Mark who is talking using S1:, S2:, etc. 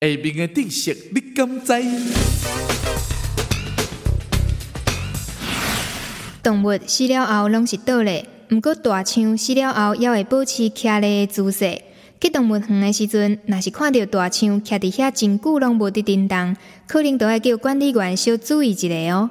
S1: 下面的知识你敢知？
S2: 动物死了后拢是倒的，毋过大象死了后也会保持徛立的姿势。去动物园的时阵，若是看到大象徛伫遐真久拢无伫震动，可能都要叫管理员小注意一下哦。